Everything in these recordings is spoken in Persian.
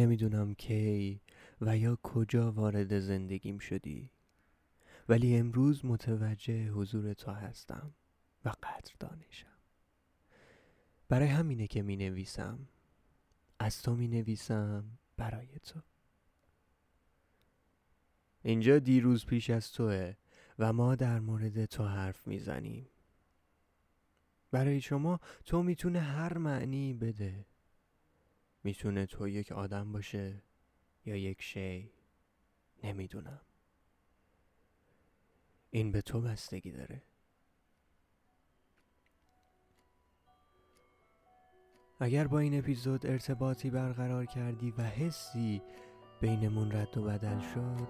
نمی‌دونم کی و یا کجا وارد زندگیم شدی. ولی امروز متوجه حضور تو هستم و قدر دانشم. برای همینه که می نویسم از تو می نویسم برای تو. اینجا دیروز پیش از توه و ما در مورد تو حرف می‌زنیم. برای شما تو می‌تونه هر معنی بده. می‌تونه تو یک آدم باشه یا یک شی؟ نمی‌دونم. این به تو بستگی داره. اگر با این اپیزود ارتباطی برقرار کردی و حسی بینمون رد و بدل شد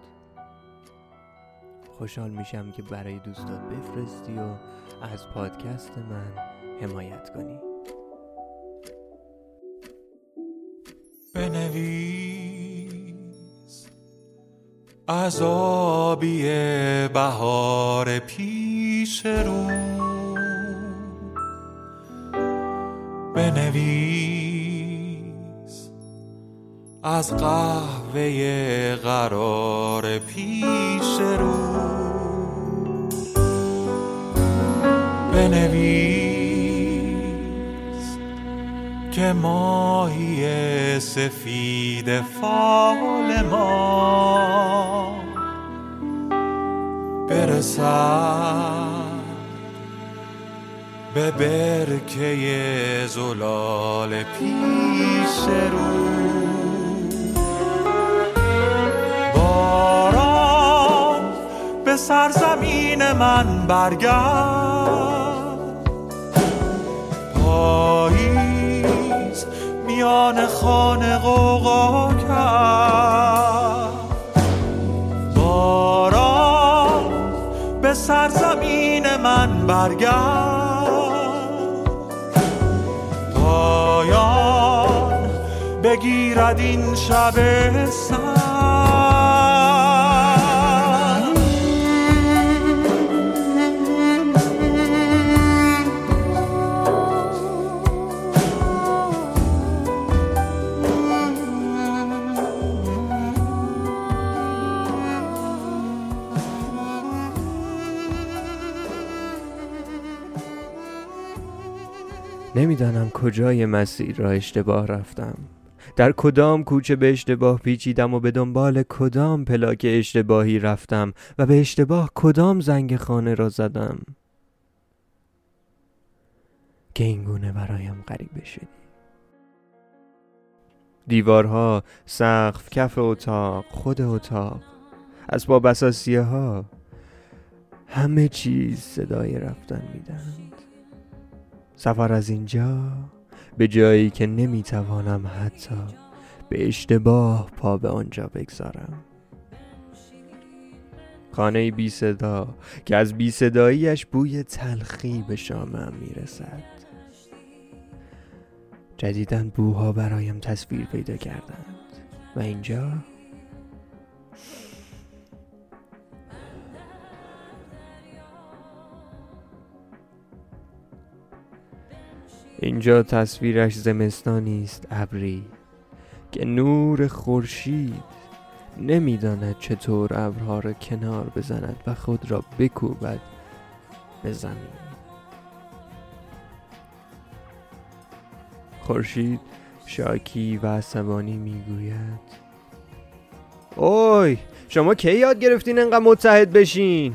خوشحال میشم که برای دوستات بفرستی و از پادکست من حمایت کنی. بنویس. از آبی بهار پیش رو. بنویس. از قهوه قرار پیش رو. بنویس. که ماهی سفید فال ما برسد به برکه زلال پیش رو. باران به سرزمین من برگرد میان خانه قوقا کرد باران به سرزمین من برگرد پایان بگیرد این شب سر. نمی‌دانم کجای مسیر را اشتباه رفتم. در کدام کوچه به اشتباه پیچیدم و به دنبال کدام پلاک اشتباهی رفتم و به اشتباه کدام زنگ خانه را زدم؟ که اینگونه برایم غریبه شدی دیوارها، سقف، کف اتاق، خود اتاق اسباب اساسیه ها همه چیز صدای رفتن می‌دهند. سفر از اینجا به جایی که نمی‌توانم حتی به اشتباه پا به آنجا بگذارم. خانه بی صدا که از بی صداییش بوی تلخی به شامم می‌رسد. جدیدن بوها برایم تصویر پیدا کردند. و اینجا اینجا تصویرش زمستانی است ابری که نور خورشید نمی‌داند چطور ابرها را کنار بزند و خود را بکوبد به زمین. خورشید شاکی و عصبانی می‌گوید اوی شما کی یاد گرفتین انقدر متحد بشین؟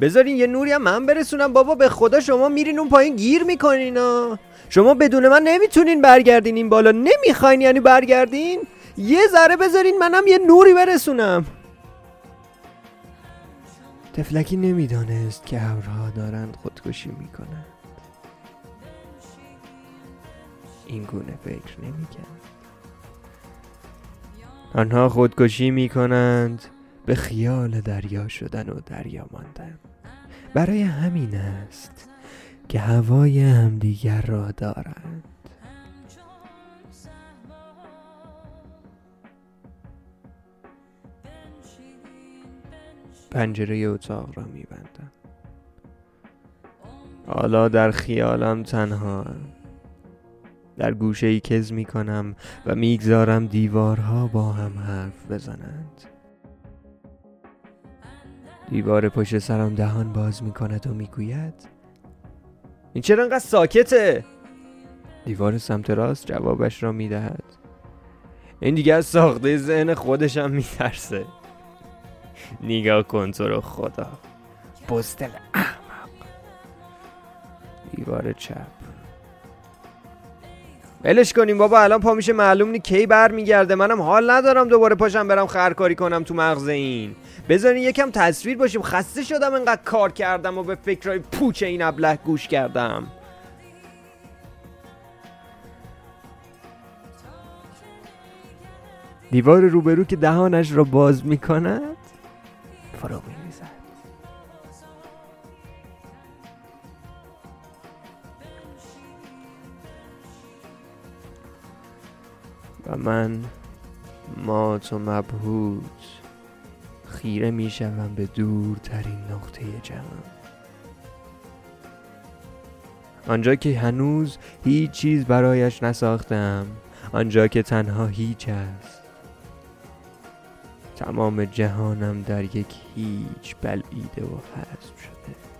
بذارین یه نوری هم من برسونم. بابا به خدا شما میرین اون پایین گیر می‌کنین ها شما بدون من نمی‌تونین برگردین این بالا. نمی‌خواین یعنی برگردین؟ یه ذره بذارین منم یه نوری برسونم. تفلکی نمی‌دانست که ابرها دارند خودکشی می‌کنند. این گونه فکر نمی‌کرد. آنها خودکشی می‌کنند. به خیال دریا شدن و دریا ماندن. برای همین است که هوای همدیگر را دارند. پنجره اتاق را میبندم. حالا در خیالم تنها در گوشه ای کز می کنم و می‌گذارم دیوارها با هم حرف بزنند. دیوار پشت سرم دهان باز می کند و می‌گوید این چرا انقدر ساکته؟ دیوار سمت راست جوابش را می دهد این دیگه از ساخته ذهن خودشم میترسه. نگاه کن تو رو خدا. بستل احمق. دیوار چپ. ولش کنیم بابا الان پا میشه معلوم نی کی برمیگرده. منم حال ندارم دوباره پاشم برم خرکاری کنم تو مغز این. بذارین یکم تصویر باشیم. خسته شدم انقدر کار کردم و به فکرهای پوچ این ابله گوش کردم. دیوار روبرو که دهانش را باز می کند فرو می و من مات و مبهوت خیره می شوم به دورترین نقطه جهان. آنجا که هنوز هیچ چیز برایش نساختم آنجا که تنها هیچ است. تمام جهانم در یک هیچ بلعیده و حذف شده.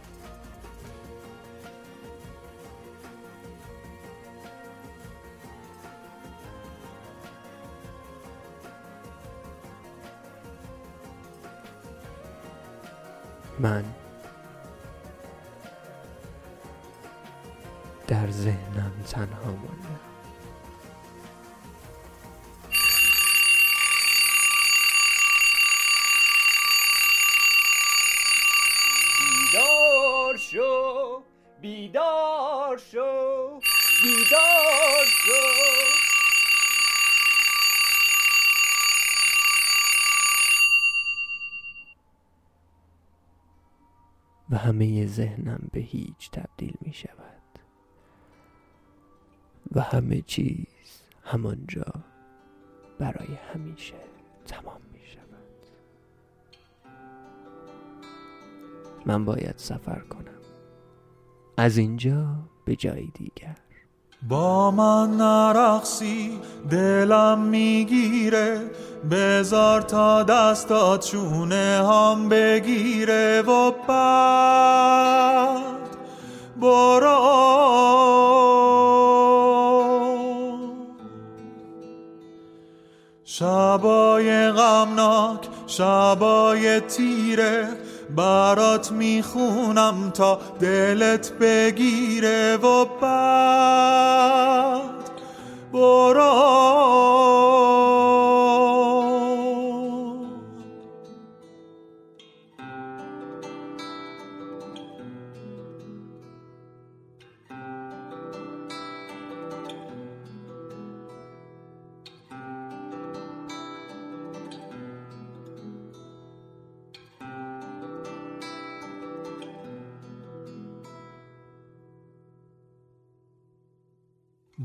من در ذهنم تنها مانده. و همه ذهنم به هیچ تبدیل می شود. و همه چیز همانجا برای همیشه تمام می شود. من باید سفر کنم. از اینجا به جای دیگر. با من نرقصی دلم می‌گیره. بزار تا دستات چونه هم بگیره. و بعد برو. شبای غمناک شبای تیره. برات می‌خونم تا دلت بگیره و بعد برو.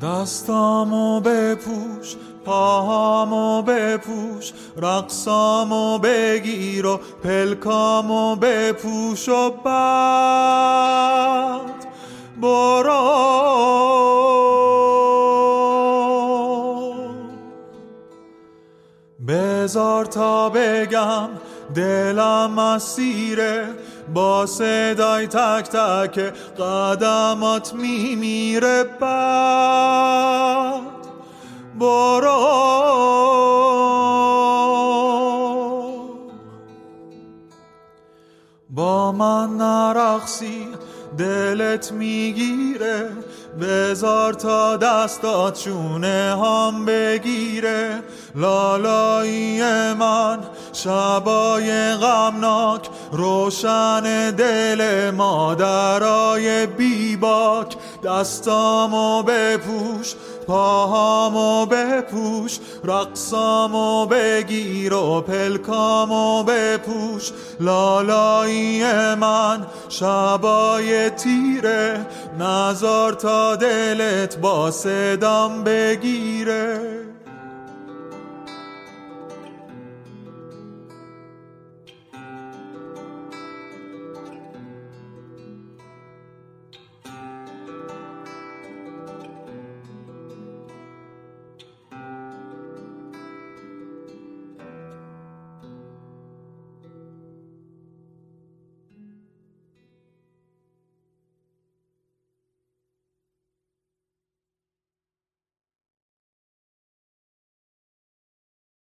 دستامو بپوش پاهامو بپوش رقصامو بگیر و پلکامو بپوش و بعد برو. بزار تا بگم دلم اسیره با صدای تک تک قدمات میمیره بعد. برو. با من نرقصی دلت می‌گیره بزار تا دستات چونه هم بگیره. لالایی من شبای غمناک روشن دل مادرای بیباک دستامو بپوش پاهامو بپوش. رقصامو بگیر و پلکامو بپوش. لالایی من شبای تیره. نزار تا دلت با صدام بگیره.